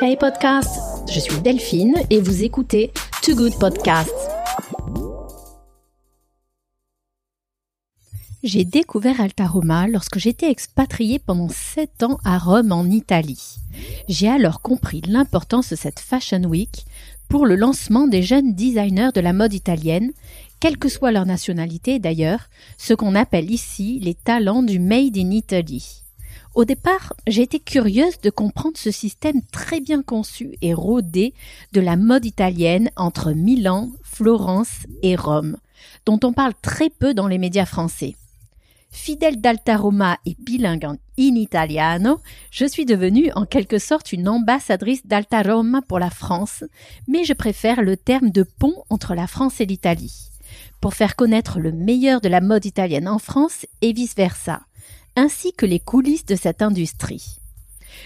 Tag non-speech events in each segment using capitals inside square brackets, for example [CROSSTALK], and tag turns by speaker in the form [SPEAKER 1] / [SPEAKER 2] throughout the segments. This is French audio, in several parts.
[SPEAKER 1] Hey podcast, je suis Delphine et vous écoutez Too Good Podcast. J'ai découvert Altaroma lorsque j'étais expatriée pendant 7 ans à Rome en Italie. J'ai alors compris l'importance de cette Fashion Week pour le lancement des jeunes designers de la mode italienne, quelle que soit leur nationalité d'ailleurs, ce qu'on appelle ici les talents du Made in Italy. Au départ, j'ai été curieuse de comprendre ce système très bien conçu et rodé de la mode italienne entre Milan, Florence et Rome, dont on parle très peu dans les médias français. Fidèle d'Alta Roma et bilingue en in italiano, je suis devenue en quelque sorte une ambassadrice d'Alta Roma pour la France, mais je préfère le terme de pont entre la France et l'Italie, pour faire connaître le meilleur de la mode italienne en France et vice-versa, ainsi que les coulisses de cette industrie.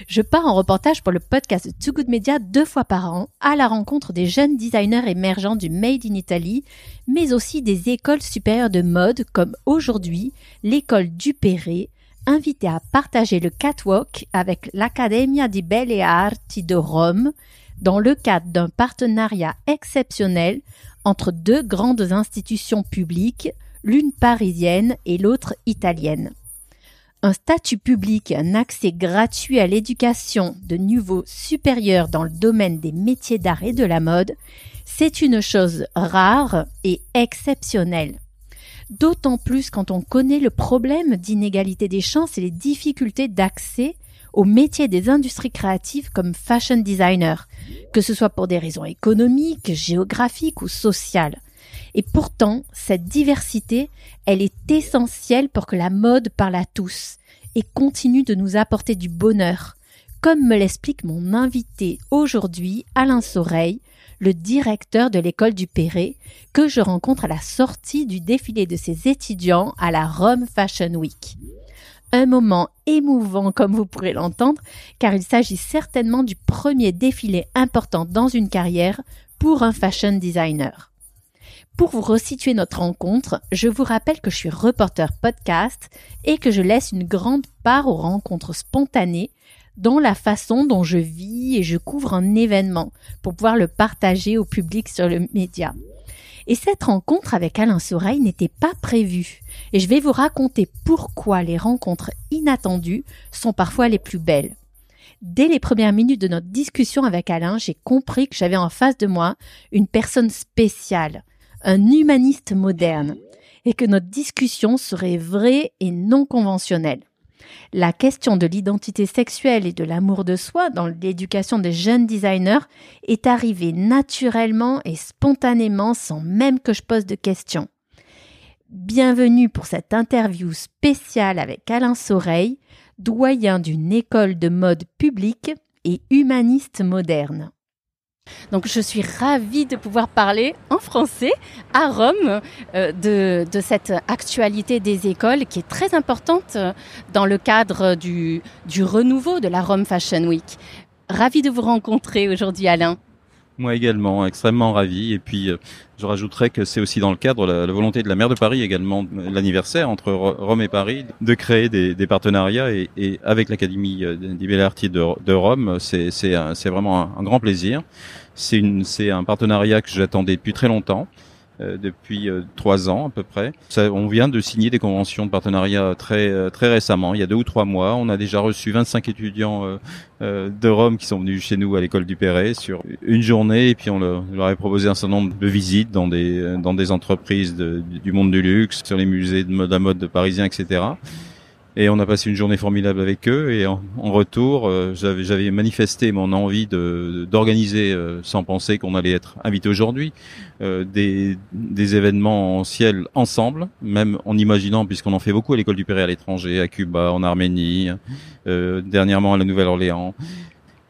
[SPEAKER 1] Je pars en reportage pour le podcast Too Good Media deux fois par an à la rencontre des jeunes designers émergents du Made in Italy, mais aussi des écoles supérieures de mode comme aujourd'hui l'école Dupéré, invitée à partager le catwalk avec l'Accademia di Belle Arti de Rome dans le cadre d'un partenariat exceptionnel entre deux grandes institutions publiques, l'une parisienne et l'autre italienne un statut public, un accès gratuit à l'éducation de niveau supérieur dans le domaine des métiers d'art et de la mode, c'est une chose rare et exceptionnelle. D'autant plus quand on connaît le problème d'inégalité des chances et les difficultés d'accès aux métiers des industries créatives comme fashion designer, que ce soit pour des raisons économiques, géographiques ou sociales. Et pourtant, cette diversité, elle est essentielle pour que la mode parle à tous et continue de nous apporter du bonheur, comme me l'explique mon invité aujourd'hui, Alain Soreille, le directeur de l'école du Perret, que je rencontre à la sortie du défilé de ses étudiants à la Rome Fashion Week. Un moment émouvant comme vous pourrez l'entendre, car il s'agit certainement du premier défilé important dans une carrière pour un fashion designer. Pour vous resituer notre rencontre, je vous rappelle que je suis reporter podcast et que je laisse une grande part aux rencontres spontanées dans la façon dont je vis et je couvre un événement pour pouvoir le partager au public sur le média. Et cette rencontre avec Alain Soreille n'était pas prévue. Et je vais vous raconter pourquoi les rencontres inattendues sont parfois les plus belles. Dès les premières minutes de notre discussion avec Alain, j'ai compris que j'avais en face de moi une personne spéciale, un humaniste moderne, et que notre discussion serait vraie et non conventionnelle. La question de l'identité sexuelle et de l'amour de soi dans l'éducation des jeunes designers est arrivée naturellement et spontanément sans même que je pose de questions. Bienvenue pour cette interview spéciale avec Alain Soreille, doyen d'une école de mode publique et humaniste moderne. Donc je suis ravie de pouvoir parler en français à Rome euh, de, cette actualité des écoles qui est très importante dans le cadre du, du renouveau de la Rome Fashion Week. Ravie de vous rencontrer aujourd'hui Alain.
[SPEAKER 2] Moi également, extrêmement ravi. Et puis, euh, je rajouterais que c'est aussi dans le cadre la, la volonté de la maire de Paris également, l'anniversaire entre Rome et Paris, de créer des, partenariats. Et, avec l'Académie des Belles Arts de, Rome, c'est vraiment un, grand plaisir. C'est un partenariat que j'attendais depuis très longtemps. Euh, depuis euh, trois ans à peu près. Ça, on vient de signer des conventions de partenariat très euh, très récemment, il y a deux ou trois mois. On a déjà reçu 25 étudiants de Rome qui sont venus chez nous à l'école du Perret sur une journée et puis on leur, a proposé un certain nombre de visites dans des dans des entreprises du monde du luxe, sur les musées de mode à mode de parisiens, etc. Et on a passé une journée formidable avec eux. Et en, retour, euh, j'avais manifesté mon envie de d'organiser, euh, sans penser qu'on allait être invité aujourd'hui, euh, des, des événements en ciel ensemble, même en imaginant, puisqu'on en fait beaucoup à l'école du Péré à l'étranger, à Cuba, en Arménie, dernièrement à la Nouvelle-Orléans.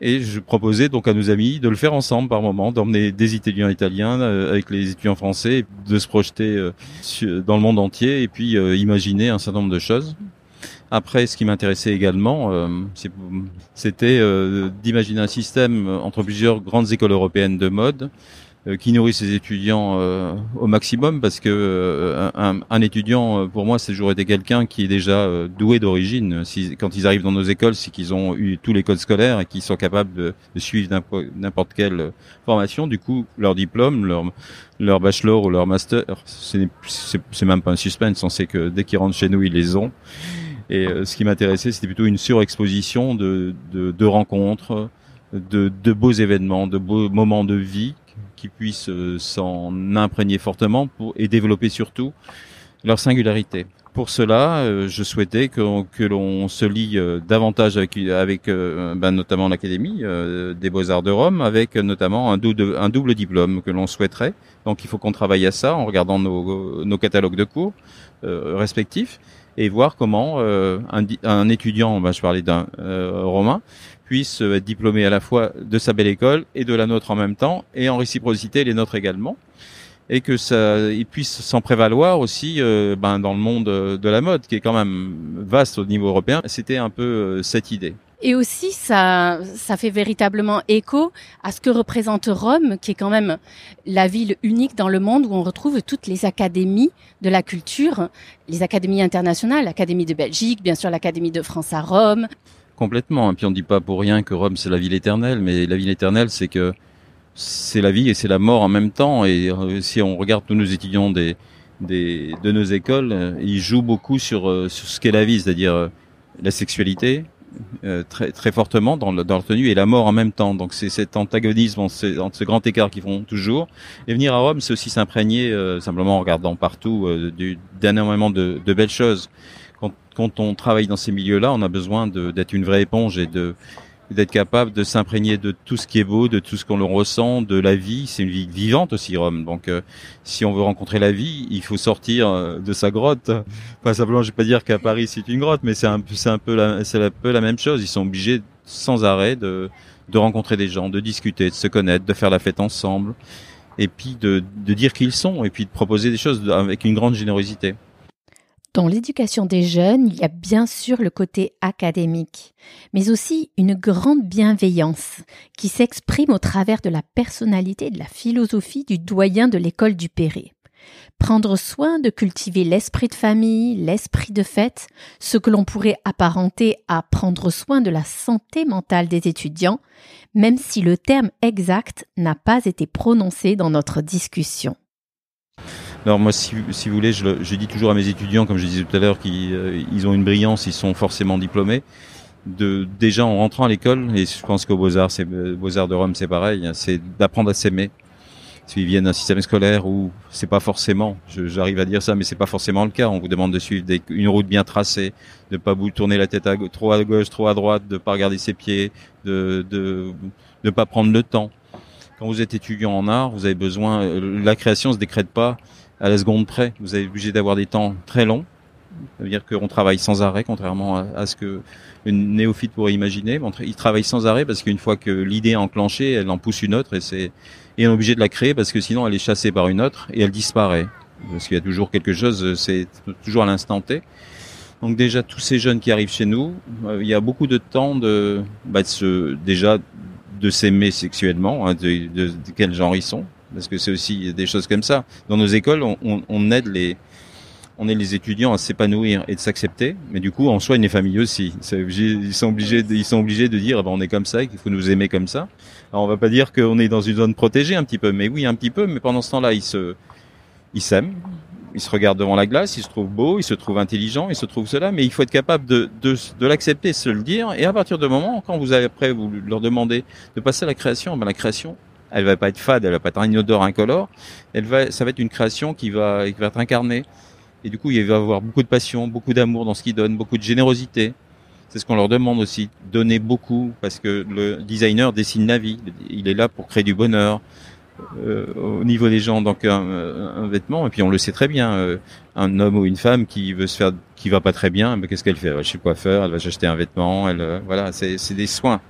[SPEAKER 2] Et je proposais donc à nos amis de le faire ensemble par moment, d'emmener des étudiants italiens avec les étudiants français, de se projeter dans le monde entier et puis imaginer un certain nombre de choses. Après, ce qui m'intéressait également, euh, c'était euh, d'imaginer un système entre plusieurs grandes écoles européennes de mode euh, qui nourrit ses étudiants euh, au maximum parce que euh, un, un, étudiant pour moi c'est toujours été quelqu'un qui est déjà doué d'origine. Si, quand ils arrivent dans nos écoles c'est qu'ils ont eu tous les codes scolaires et qu'ils sont capables de, de suivre n'importe quelle formation. Du coup leur diplôme leur leur bachelor ou leur master c'est même pas un suspense. On sait que dès qu'ils rentrent chez nous ils les ont et ce qui m'intéressait c'était plutôt une surexposition de, de, de rencontres de, de beaux événements de beaux moments de vie qui puissent euh, s'en imprégner fortement pour, et développer surtout leur singularité. Pour cela, euh, je souhaitais que, que l'on se lie euh, davantage avec, avec ben, notamment l'Académie des Beaux-Arts de Rome, avec notamment un double, un double diplôme que l'on souhaiterait. Donc il faut qu'on travaille à ça en regardant nos, nos catalogues de cours respectifs et voir comment un, un, étudiant, je parlais d'un romain, puisse être diplômé à la fois de sa belle école et de la nôtre en même temps, et en réciprocité les nôtres également, et que ça, il puisse s'en prévaloir aussi euh, ben, dans le monde de la mode, qui est quand même vaste au niveau européen. C'était un peu euh, cette idée.
[SPEAKER 1] Et aussi, ça, fait véritablement écho à ce que représente Rome, qui est quand même la ville unique dans le monde où on retrouve toutes les académies de la culture, les académies internationales, l'Académie de Belgique, bien sûr l'Académie de France à Rome,
[SPEAKER 2] Complètement. Et puis on dit pas pour rien que Rome c'est la ville éternelle, mais la ville éternelle c'est que c'est la vie et c'est la mort en même temps. Et euh, si on regarde tous nos étudiants des de nos écoles, euh, ils jouent beaucoup sur, euh, sur ce qu'est la vie, c'est-à-dire la sexualité, très très fortement dans, dans leur tenue et la mort en même temps. Donc c'est cet antagonisme, entre ce, grand écart qu'ils font toujours. Et venir à Rome, c'est aussi s'imprégner simplement en regardant partout d'énormément de, de, belles choses quand on travaille dans ces milieux-là, on a besoin d'être une vraie éponge et de d'être capable de s'imprégner de tout ce qui est beau, de tout ce qu'on ressent, de la vie. C'est une vie vivante aussi, Rome. Donc, euh, si on veut rencontrer la vie, il faut sortir euh, de sa grotte. [LAUGHS] Pas simplement, je vais pas dire qu'à Paris c'est une grotte, mais c'est un, c'est un peu la, c'est un peu la même chose. Ils sont obligés sans arrêt de, de rencontrer des gens, de discuter, de se connaître, de faire la fête ensemble, et puis de, de dire qui ils sont, et puis de proposer des choses avec une grande générosité.
[SPEAKER 1] Dans l'éducation des jeunes, il y a bien sûr le côté académique, mais aussi une grande bienveillance qui s'exprime au travers de la personnalité et de la philosophie du doyen de l'école du Perret. Prendre soin de cultiver l'esprit de famille, l'esprit de fête, ce que l'on pourrait apparenter à prendre soin de la santé mentale des étudiants, même si le terme exact n'a pas été prononcé dans notre discussion.
[SPEAKER 2] Alors moi, si, si vous voulez, je, je, dis toujours à mes étudiants, comme je disais tout à l'heure, qu'ils euh, ont une brillance, ils sont forcément diplômés. De déjà en rentrant à l'école, et je pense qu'au Beaux Arts, c'est euh, Beaux Arts de Rome, c'est pareil, hein, c'est d'apprendre à s'aimer. S'ils viennent d'un système scolaire où c'est pas forcément, j'arrive à dire ça, mais c'est pas forcément le cas. On vous demande de suivre des, une route bien tracée, de pas vous tourner la tête à, trop à gauche, trop à droite, de pas regarder ses pieds, de de de pas prendre le temps. Quand vous êtes étudiant en art, vous avez besoin. Euh, la création se décrète pas à la seconde près. Vous êtes obligé d'avoir des temps très longs. Ça veut dire qu'on travaille sans arrêt, contrairement à, ce que une néophyte pourrait imaginer. Il travaille sans arrêt parce qu'une fois que l'idée est enclenchée, elle en pousse une autre et c'est et on est obligé de la créer parce que sinon elle est chassée par une autre et elle disparaît. Parce qu'il y a toujours quelque chose, c'est toujours à l'instant T. Donc déjà tous ces jeunes qui arrivent chez nous, euh, il y a beaucoup de temps de, bah, de se, déjà de s'aimer sexuellement, hein, de, de, de, quel genre ils sont, parce que c'est aussi des choses comme ça. Dans nos écoles, on, on, aide les on aide les étudiants à s'épanouir et de s'accepter, mais du coup, on soigne les familles aussi. Ils sont obligés, de, ils sont obligés de dire, eh ben, on est comme ça, qu'il faut nous aimer comme ça. Alors, on va pas dire qu'on est dans une zone protégée un petit peu, mais oui, un petit peu. Mais pendant ce temps-là, ils se, ils s'aiment, ils se regardent devant la glace, ils se trouvent beaux, ils se trouvent intelligents, ils se trouvent cela, mais il faut être capable de, de, de l'accepter, se le dire, et à partir du moment quand vous avez après vous leur demandez de passer à la création, ben la création, elle va pas être fade, elle va pas être inodore, incolore. Elle va, ça va être une création qui va, qui va être incarnée. Et du coup, il va y avoir beaucoup de passion, beaucoup d'amour dans ce qu'il donne, beaucoup de générosité. C'est ce qu'on leur demande aussi, donner beaucoup, parce que le designer dessine la vie. Il est là pour créer du bonheur euh, au niveau des gens. Donc un, vêtement, et puis on le sait très bien, euh, un homme ou une femme qui veut se faire, qui va pas très bien, mais qu'est-ce qu'elle fait? Elle va chez le coiffeur, elle va s'acheter un vêtement, elle, euh, voilà, c'est des soins.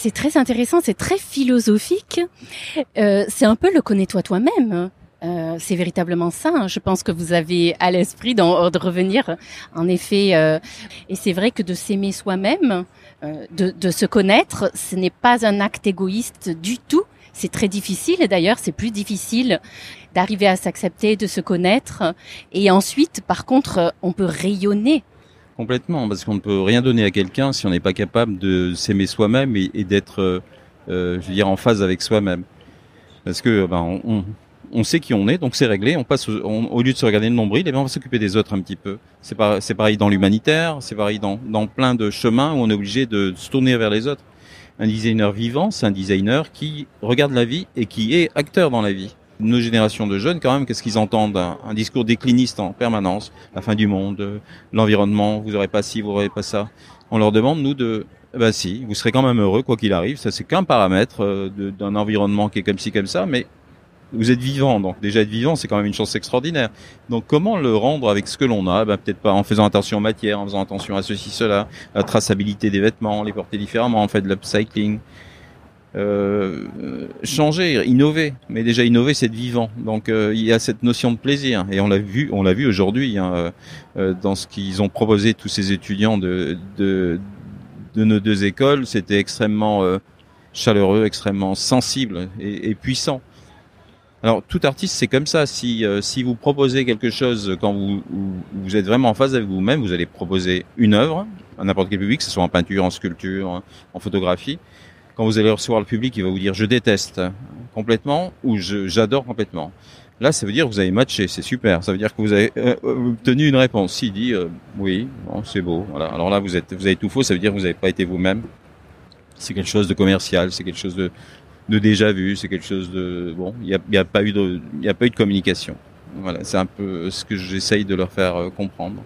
[SPEAKER 1] C'est très intéressant, c'est très philosophique. Euh, c'est un peu le connais-toi toi-même. Euh, c'est véritablement ça. Hein. Je pense que vous avez à l'esprit de revenir, en effet. Euh, et c'est vrai que de s'aimer soi-même, de, de, se connaître, ce n'est pas un acte égoïste du tout. c'est très difficile d'ailleurs c'est plus difficile d'arriver à s'accepter, de se connaître et ensuite par contre on peut rayonner
[SPEAKER 2] complètement parce qu'on ne peut rien donner à quelqu'un si on n'est pas capable de s'aimer soi-même et, d'être euh, euh, je veux dire en phase avec soi-même parce que ben, on, sait qui on est, donc c'est réglé. On passe au, lieu de se regarder le nombril, eh on va s'occuper des autres un petit peu. C'est pareil dans l'humanitaire, c'est pareil dans, dans plein de chemins où on est obligé de se tourner vers les autres. Un designer vivant, c'est un designer qui regarde la vie et qui est acteur dans la vie. Nos générations de jeunes, quand même, qu'est-ce qu'ils entendent? Un, discours décliniste en permanence, la fin du monde, l'environnement, vous aurez pas ci, vous aurez pas ça. On leur demande nous de bah si, vous serez quand même heureux quoi qu'il arrive. Ça c'est qu'un paramètre euh, d'un environnement qui est comme ci comme ça, mais vous êtes vivant, donc déjà être vivant, c'est quand même une chance extraordinaire. Donc comment le rendre avec ce que l'on a? Ben, Peut-être pas en faisant attention aux matières, en faisant attention à ceci, cela, la traçabilité des vêtements, les porter différemment, en fait de l'upcycling. Euh, changer, innover, mais déjà innover, c'est être vivant. Donc euh, il y a cette notion de plaisir, et on l'a vu, on l'a vu aujourd'hui hein, euh, euh, dans ce qu'ils ont proposé tous ces étudiants de, de, de nos deux écoles. C'était extrêmement chaleureux, extrêmement sensible et, et puissant. Alors tout artiste c'est comme ça. Si euh, si vous proposez quelque chose quand vous, vous êtes vraiment en phase avec vous-même, vous allez proposer une œuvre à n'importe quel public, que ce soit en peinture, en sculpture, en photographie. Quand vous allez recevoir le public, il va vous dire je déteste complètement ou j'adore complètement. Là, ça veut dire que vous avez matché, c'est super. Ça veut dire que vous avez euh, obtenu une réponse. S'il dit euh, oui, bon, c'est beau. Voilà. Alors là, vous êtes vous avez tout faux. Ça veut dire que vous n'avez pas été vous-même. C'est quelque chose de commercial, c'est quelque chose de de déjà vu. C'est quelque chose de bon. Il n'y a, a, pas eu de, il a pas eu de communication. Voilà, c'est un peu ce que j'essaye de leur faire euh, comprendre.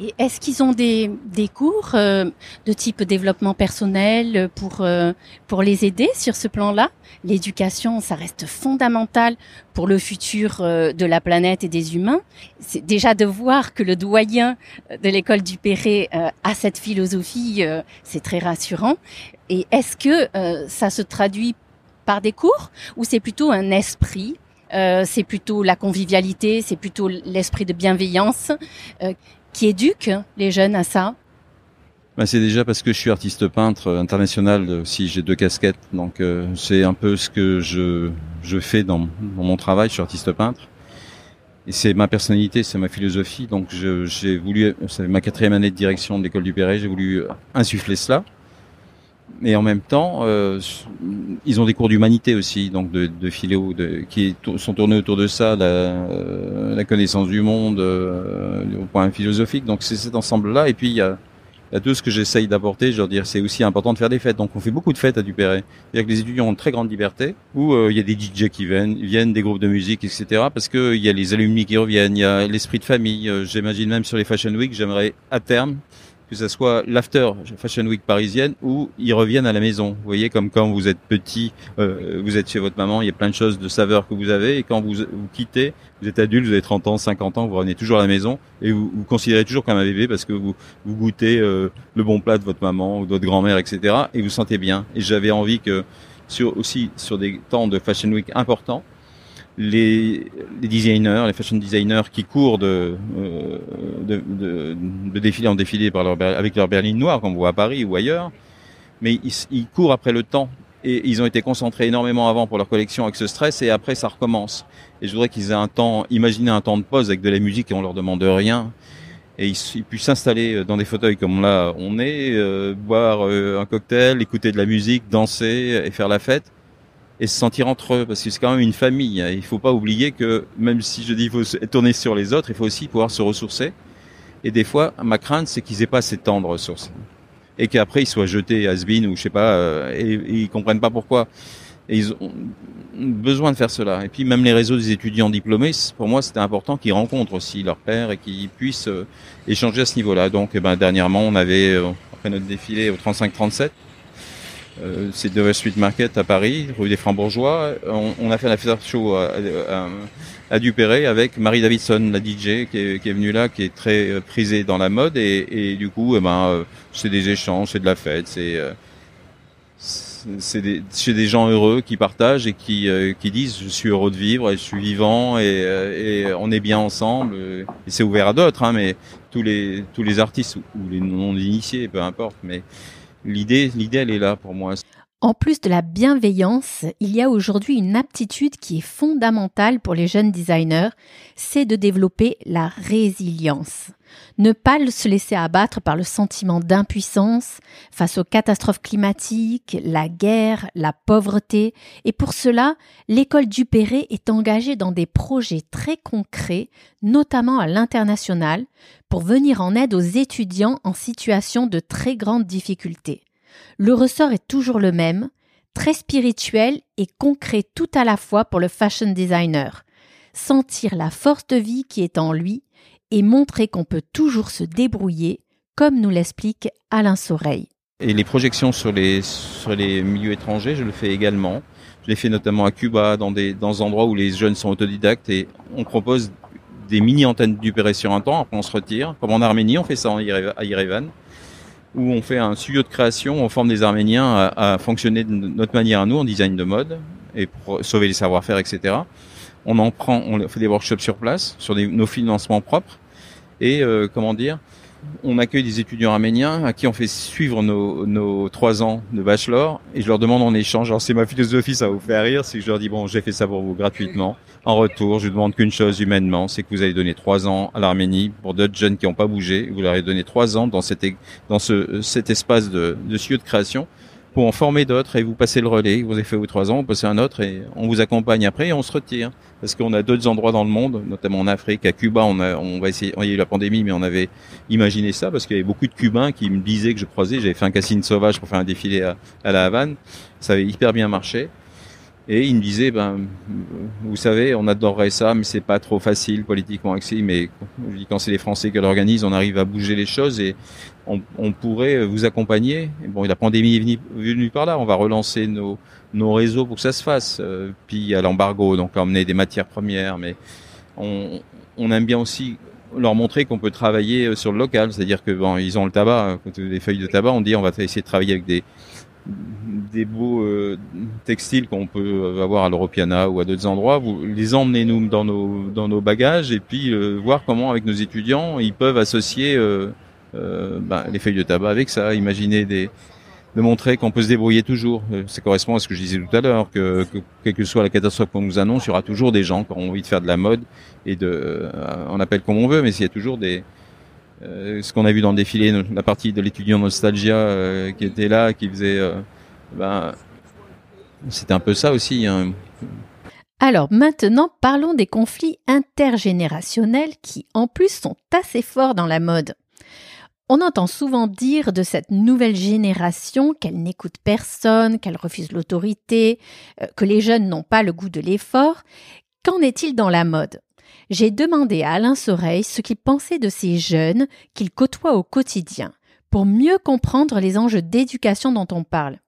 [SPEAKER 1] Et est-ce qu'ils ont des, des cours euh, de type développement personnel pour euh, pour les aider sur ce plan-là? L'éducation, ça reste fondamental pour le futur de la planète et des humains. C'est déjà de voir que le doyen de l'école du Perret a cette philosophie, c'est très rassurant. Et est-ce que ça se traduit par des cours ou c'est plutôt un esprit? Euh, c'est plutôt la convivialité, c'est plutôt l'esprit de bienveillance euh, qui éduque les jeunes à ça
[SPEAKER 2] bah, c'est déjà parce que je suis artiste peintre international aussi, j'ai deux casquettes, donc euh, c'est un peu ce que je, je fais dans, dans, mon travail, je suis artiste peintre. Et c'est ma personnalité, c'est ma philosophie, donc j'ai voulu, c'est ma quatrième année de direction de l'école du Perret, j'ai voulu insuffler cela et en même temps, euh, ils ont des cours d'humanité aussi, donc de, de philo, de, qui sont tournés autour de ça, la, euh, la connaissance du monde euh, au point philosophique. Donc c'est cet ensemble-là. Et puis il y a, y a tout ce que j'essaye d'apporter. Je veux dire, c'est aussi important de faire des fêtes. Donc on fait beaucoup de fêtes à Dupéré. C'est-à-dire que les étudiants ont une très grande liberté, où euh, il y a des DJ qui viennent, viennent des groupes de musique, etc. Parce que il y a les alumni qui reviennent, il y a l'esprit de famille. J'imagine même sur les Fashion Week, j'aimerais à terme que ce soit l'after Fashion Week parisienne ou ils reviennent à la maison. Vous voyez, comme quand vous êtes petit, euh, vous êtes chez votre maman, il y a plein de choses de saveur que vous avez, et quand vous, vous quittez, vous êtes adulte, vous avez 30 ans, 50 ans, vous revenez toujours à la maison, et vous vous considérez toujours comme un bébé parce que vous, vous goûtez euh, le bon plat de votre maman ou de votre grand-mère, etc. Et vous sentez bien. Et j'avais envie que, sur, aussi sur des temps de Fashion Week importants, les, les, designers, les fashion designers qui courent de, euh, de, de, de, défilé en défilé par leur, avec leur berline noire, comme on voit à Paris ou ailleurs, mais ils, ils, courent après le temps. Et ils ont été concentrés énormément avant pour leur collection avec ce stress, et après ça recommence. Et je voudrais qu'ils aient un temps, imaginer un temps de pause avec de la musique et on leur demande rien. Et ils, puissent s'installer dans des fauteuils comme là on est, euh, boire euh, un cocktail, écouter de la musique, danser et faire la fête et se sentir entre eux, parce que c'est quand même une famille. Il faut pas oublier que même si je dis il faut tourner sur les autres, il faut aussi pouvoir se ressourcer. Et des fois, ma crainte, c'est qu'ils aient pas ces temps de ressources et qu'après ils soient jetés à Sbin ou je sais pas, euh, et, ils comprennent pas pourquoi. Et ils ont besoin de faire cela. Et puis même les réseaux des étudiants diplômés, pour moi, c'était important qu'ils rencontrent aussi leur père et qu'ils puissent euh, échanger à ce niveau-là. Donc, eh ben, dernièrement, on avait euh, après notre défilé au 35-37 euh, c'est de Street Market à Paris, rue des Francs-Bourgeois. On, a fait un after show à, à, à, Dupéré avec Marie Davidson, la DJ, qui est, qui est, venue là, qui est très euh, prisée dans la mode. Et, et du coup, eh ben, euh, c'est des échanges, c'est de la fête, c'est c'est des, des, gens heureux qui partagent et qui, qui disent je suis heureux de vivre et je suis vivant et, et on est bien ensemble et c'est ouvert à d'autres hein, mais tous les tous les artistes ou les non initiés peu importe mais l'idée, l'idée, elle est là pour moi.
[SPEAKER 1] En plus de la bienveillance, il y a aujourd'hui une aptitude qui est fondamentale pour les jeunes designers, c'est de développer la résilience. Ne pas se laisser abattre par le sentiment d'impuissance face aux catastrophes climatiques, la guerre, la pauvreté, et pour cela, l'école Dupéré est engagée dans des projets très concrets, notamment à l'international, pour venir en aide aux étudiants en situation de très grande difficulté. Le ressort est toujours le même, très spirituel et concret tout à la fois pour le fashion designer. Sentir la force de vie qui est en lui et montrer qu'on peut toujours se débrouiller, comme nous l'explique Alain Soreille.
[SPEAKER 2] Et les projections sur les, sur les milieux étrangers, je le fais également. Je l'ai fait notamment à Cuba, dans des, dans des endroits où les jeunes sont autodidactes et on propose des mini-antennes du sur un temps, après on se retire. Comme en Arménie, on fait ça à Yerevan où on fait un studio de création, on forme des Arméniens à, à, fonctionner de notre manière à nous, en design de mode, et pour sauver les savoir-faire, etc. On en prend, on fait des workshops sur place, sur nos financements propres, et euh, comment dire, on accueille des étudiants arméniens à qui on fait suivre nos, nos trois ans de bachelor et je leur demande en échange, alors c'est ma philosophie, ça vous fait rire, c'est que je leur dis bon j'ai fait ça pour vous gratuitement. En retour, je demande qu'une chose humainement, c'est que vous allez donner trois ans à l'Arménie pour d'autres jeunes qui n'ont pas bougé, vous leur avez donné trois ans dans, cet, dans ce, cet espace de, de de création pour en former d'autres et vous passez le relais. Vous avez fait vous trois ans, on passe un autre et on vous accompagne après et on se retire. Parce qu'on a d'autres endroits dans le monde, notamment en Afrique, à Cuba, on, a, on va essayer, il y a eu la pandémie, mais on avait imaginé ça parce qu'il y avait beaucoup de Cubains qui me disaient que je croisais, j'avais fait un cassine sauvage pour faire un défilé à, à la Havane. Ça avait hyper bien marché. Et il me disait, ben, vous savez, on adorerait ça, mais c'est pas trop facile politiquement accès. Mais je dis, quand c'est les Français qui l'organisent, on arrive à bouger les choses et on, on pourrait vous accompagner. Bon, la pandémie est venue, par là. On va relancer nos, nos réseaux pour que ça se fasse. Euh, puis il y a l'embargo, donc emmener des matières premières. Mais on, on aime bien aussi leur montrer qu'on peut travailler euh, sur le local, c'est-à-dire que bon, ils ont le tabac, des feuilles de tabac, on dit on va essayer de travailler avec des des beaux euh, textiles qu'on peut avoir à l'Europiana ou à d'autres endroits, vous les emmenez nous dans nos dans nos bagages et puis euh, voir comment avec nos étudiants ils peuvent associer euh, bah, les feuilles de tabac avec ça, imaginer des de montrer qu'on peut se débrouiller toujours. Ça correspond à ce que je disais tout à l'heure, que, que, quelle que soit la catastrophe qu'on nous annonce, il y aura toujours des gens qui ont envie de faire de la mode et de, on appelle comme on veut, mais s'il y a toujours des, euh, ce qu'on a vu dans le défilé, la partie de l'étudiant Nostalgia euh, qui était là, qui faisait... Euh, ben, c'était un peu ça aussi. Hein.
[SPEAKER 1] Alors maintenant, parlons des conflits intergénérationnels qui en plus sont assez forts dans la mode. On entend souvent dire de cette nouvelle génération qu'elle n'écoute personne, qu'elle refuse l'autorité, que les jeunes n'ont pas le goût de l'effort. Qu'en est-il dans la mode? J'ai demandé à Alain Soreille ce qu'il pensait de ces jeunes qu'il côtoie au quotidien, pour mieux comprendre les enjeux d'éducation dont on parle.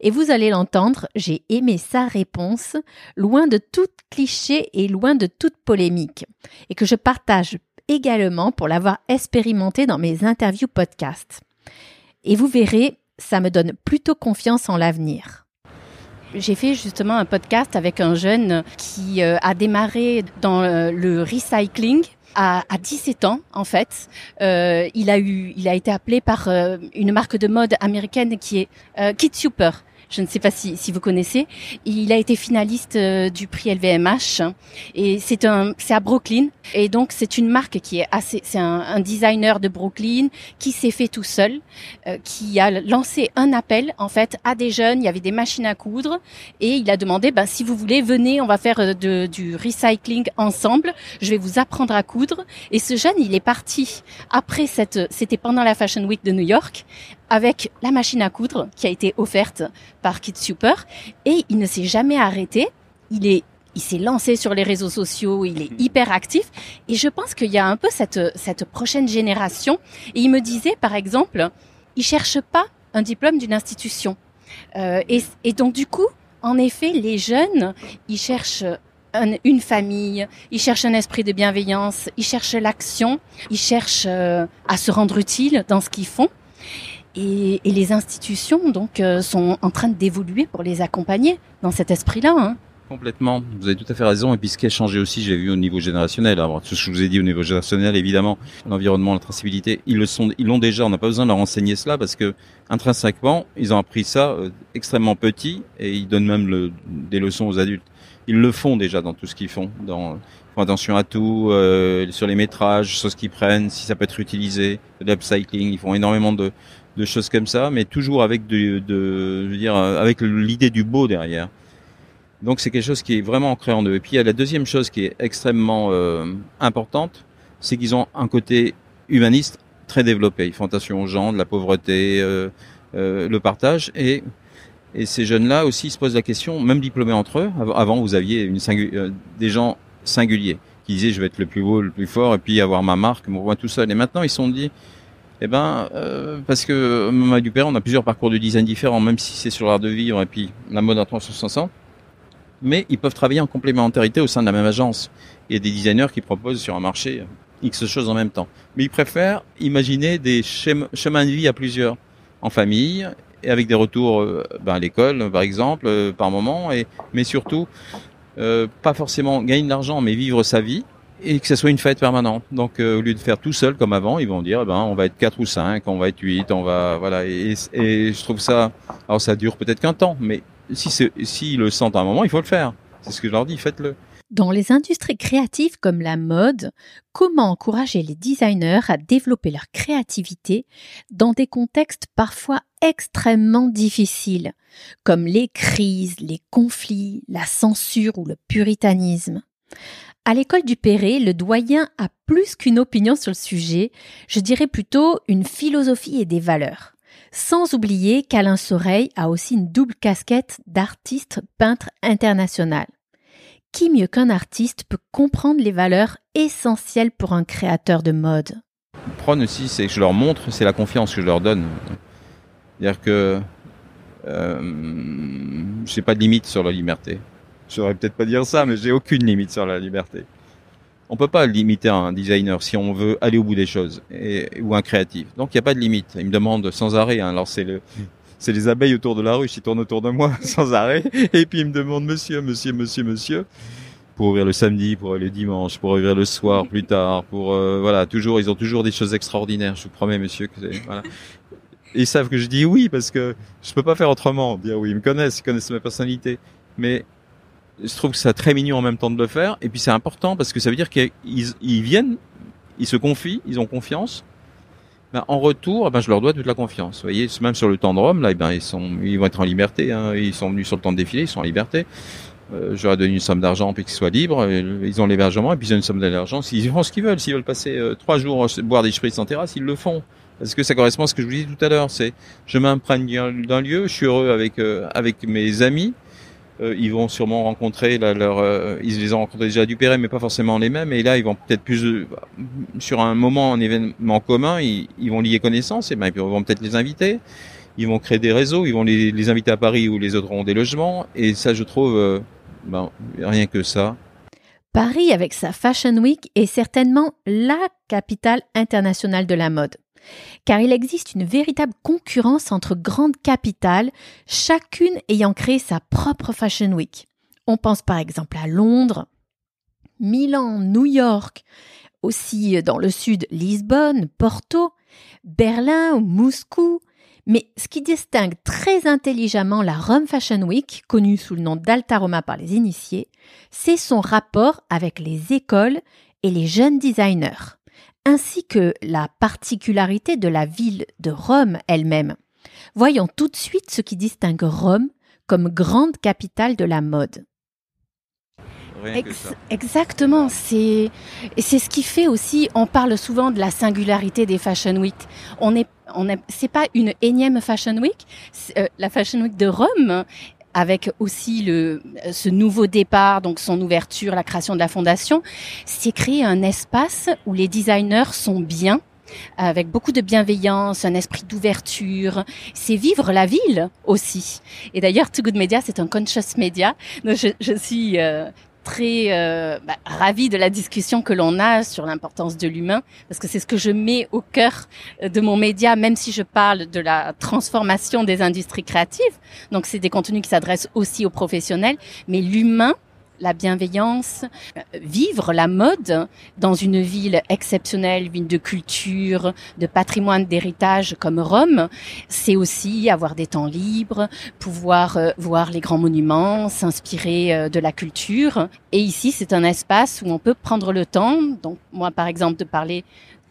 [SPEAKER 1] Et vous allez l'entendre, j'ai aimé sa réponse, loin de tout cliché et loin de toute polémique, et que je partage également pour l'avoir expérimenté dans mes interviews podcast. Et vous verrez, ça me donne plutôt confiance en l'avenir. J'ai fait justement un podcast avec un jeune qui euh, a démarré dans euh, le recycling à, à 17 ans en fait. Euh, il a eu, il a été appelé par une marque de mode américaine qui est euh, Super. Je ne sais pas si, si vous connaissez. Il a été finaliste euh, du prix LVMH et c'est un, c'est à Brooklyn. Et donc c'est une marque qui est assez, c'est un, un designer de Brooklyn qui s'est fait tout seul, euh, qui a lancé un appel en fait à des jeunes. Il y avait des machines à coudre et il a demandé, ben si vous voulez, venez, on va faire euh, de, du recycling ensemble. Je vais vous apprendre à coudre. Et ce jeune, il est parti après cette, c'était pendant la Fashion Week de New York avec la machine à coudre qui a été offerte par Kid Super et il ne s'est jamais arrêté. Il est il s'est lancé sur les réseaux sociaux, il est hyper actif et je pense qu'il y a un peu cette cette prochaine génération et il me disait par exemple, il cherche pas un diplôme d'une institution. Euh, et, et donc du coup, en effet, les jeunes, ils cherchent une famille, ils cherchent un esprit de bienveillance, ils cherchent l'action, ils cherchent euh, à se rendre utile dans ce qu'ils font. Et, et, les institutions donc euh, sont en train d'évoluer pour les accompagner dans cet esprit-là. Hein.
[SPEAKER 2] Complètement. Vous avez tout à fait raison. Et puis ce qui a changé aussi, j'ai vu au niveau générationnel. Alors ce que je vous ai dit au niveau générationnel, évidemment, l'environnement, la traçabilité, ils le sont, ils l'ont déjà. On n'a pas besoin de leur enseigner cela parce que intrinsèquement, ils ont appris ça euh, extrêmement petit et ils donnent même le, des leçons aux adultes. Ils le font déjà dans tout ce qu'ils font. Dans, font attention à tout, euh, sur les métrages, sur ce qu'ils prennent, si ça peut être utilisé, l'upcycling. Ils font énormément de, de choses comme ça, mais toujours avec de, je veux dire, avec l'idée du beau derrière. Donc c'est quelque chose qui est vraiment ancré en eux. Et puis il y a la deuxième chose qui est extrêmement euh, importante, c'est qu'ils ont un côté humaniste très développé. Ils font attention aux gens, de la pauvreté, euh, euh, le partage. Et, ces jeunes-là aussi se posent la question, même diplômés entre eux. Avant, vous aviez euh, des gens singuliers qui disaient je vais être le plus beau, le plus fort, et puis avoir ma marque, mon roi tout seul. Et maintenant ils sont dit eh ben, euh, parce que Mama Dupère, on a plusieurs parcours de design différents, même si c'est sur l'art de vivre et puis la mode à 360 mais ils peuvent travailler en complémentarité au sein de la même agence. Il y a des designers qui proposent sur un marché X choses en même temps. Mais ils préfèrent imaginer des chemins de vie à plusieurs, en famille, et avec des retours euh, ben, à l'école, par exemple, euh, par moment, et, mais surtout, pas forcément gagner de l'argent, mais vivre sa vie, et que ça soit une fête permanente. Donc au lieu de faire tout seul comme avant, ils vont dire, eh ben, on va être quatre ou cinq, on va être huit, on va... Voilà, et, je trouve ça... Alors ça dure peut-être qu'un temps, mais si s'ils le sentent à un moment, il faut le faire. C'est ce que je leur dis, faites-le.
[SPEAKER 1] Dans les industries créatives comme la mode, comment encourager les designers à développer leur créativité dans des contextes parfois extrêmement difficiles, comme les crises, les conflits, la censure ou le puritanisme? À l'école du Perret, le doyen a plus qu'une opinion sur le sujet, je dirais plutôt une philosophie et des valeurs. Sans oublier qu'Alain Soreille a aussi une double casquette d'artiste peintre international. Qui mieux qu'un artiste peut comprendre les valeurs essentielles pour un créateur de mode?
[SPEAKER 2] Prône aussi, c'est que je leur montre, c'est la confiance que je leur donne. C'est-à-dire que euh, je n'ai pas de limite sur la liberté. Je saurais peut-être pas dire ça, mais j'ai aucune limite sur la liberté on peut pas limiter un designer si on veut aller au bout des choses et, ou un créatif. Donc il n'y a pas de limite. Il me demande sans arrêt. Hein. alors c'est le c'est les abeilles autour de la ruche qui tournent autour de moi [LAUGHS] sans arrêt. Et puis il me demande monsieur, monsieur, monsieur, monsieur pour ouvrir le samedi, pour le dimanche, pour ouvrir le soir plus tard, pour euh, voilà toujours ils ont toujours des choses extraordinaires. Je vous promets monsieur que voilà. ils savent que je dis oui parce que je peux pas faire autrement. Dire oui, ils me connaissent, ils connaissent ma personnalité. Mais je trouve que c'est très mignon en même temps de le faire. Et puis c'est important parce que ça veut dire qu'ils ils viennent, ils se confient, ils ont confiance. Ben, en retour, ben, je leur dois toute la confiance. Vous voyez, même sur le temps de Rome, là, eh ben, ils sont, ils vont être en liberté. Hein. Ils sont venus sur le temps de défilé, ils sont en liberté. Euh, je leur ai donné une somme d'argent puis qu'ils soient libres. Ils ont l'hébergement et puis ils ont une somme d'argent. S'ils font ce qu'ils veulent, s'ils veulent passer euh, trois jours boire des spritz en terrasse, ils le font. Parce que ça correspond à ce que je vous disais tout à l'heure? C'est, je m'imprègne d'un lieu, je suis heureux avec euh, avec mes amis euh, ils vont sûrement rencontrer leur, euh, ils les ont rencontrés déjà du Perret, mais pas forcément les mêmes. Et là, ils vont peut-être plus euh, sur un moment, un événement commun, ils, vont lier connaissance et ben, ils vont peut-être les inviter. Ils vont créer des réseaux, ils vont les, les, inviter à Paris où les autres ont des logements. Et ça, je trouve, ben, rien que ça.
[SPEAKER 1] Paris, avec sa Fashion Week, est certainement la capitale internationale de la mode car il existe une véritable concurrence entre grandes capitales, chacune ayant créé sa propre Fashion Week. On pense par exemple à Londres, Milan, New York, aussi dans le sud Lisbonne, Porto, Berlin ou Moscou. Mais ce qui distingue très intelligemment la Rome Fashion Week, connue sous le nom d'Alta Roma par les initiés, c'est son rapport avec les écoles et les jeunes designers ainsi que la particularité de la ville de Rome elle-même. Voyons tout de suite ce qui distingue Rome comme grande capitale de la mode. exactement, c'est c'est ce qui fait aussi. On parle souvent de la singularité des Fashion Week. On est on c'est pas une énième Fashion Week. Euh, la Fashion Week de Rome avec aussi le, ce nouveau départ, donc son ouverture, la création de la fondation, c'est créer un espace où les designers sont bien, avec beaucoup de bienveillance, un esprit d'ouverture. C'est vivre la ville aussi. Et d'ailleurs, Too Good Media, c'est un conscious media. Donc je, je suis euh, très euh, bah, ravie de la discussion que l'on a sur l'importance de l'humain, parce que c'est ce que je mets au cœur de mon média, même si je parle de la transformation des industries créatives. Donc c'est des contenus qui s'adressent aussi aux professionnels, mais l'humain la bienveillance, vivre la mode dans une ville exceptionnelle, ville de culture, de patrimoine, d'héritage comme Rome, c'est aussi avoir des temps libres, pouvoir euh, voir les grands monuments, s'inspirer euh, de la culture. Et ici, c'est un espace où on peut prendre le temps, donc moi par exemple, de parler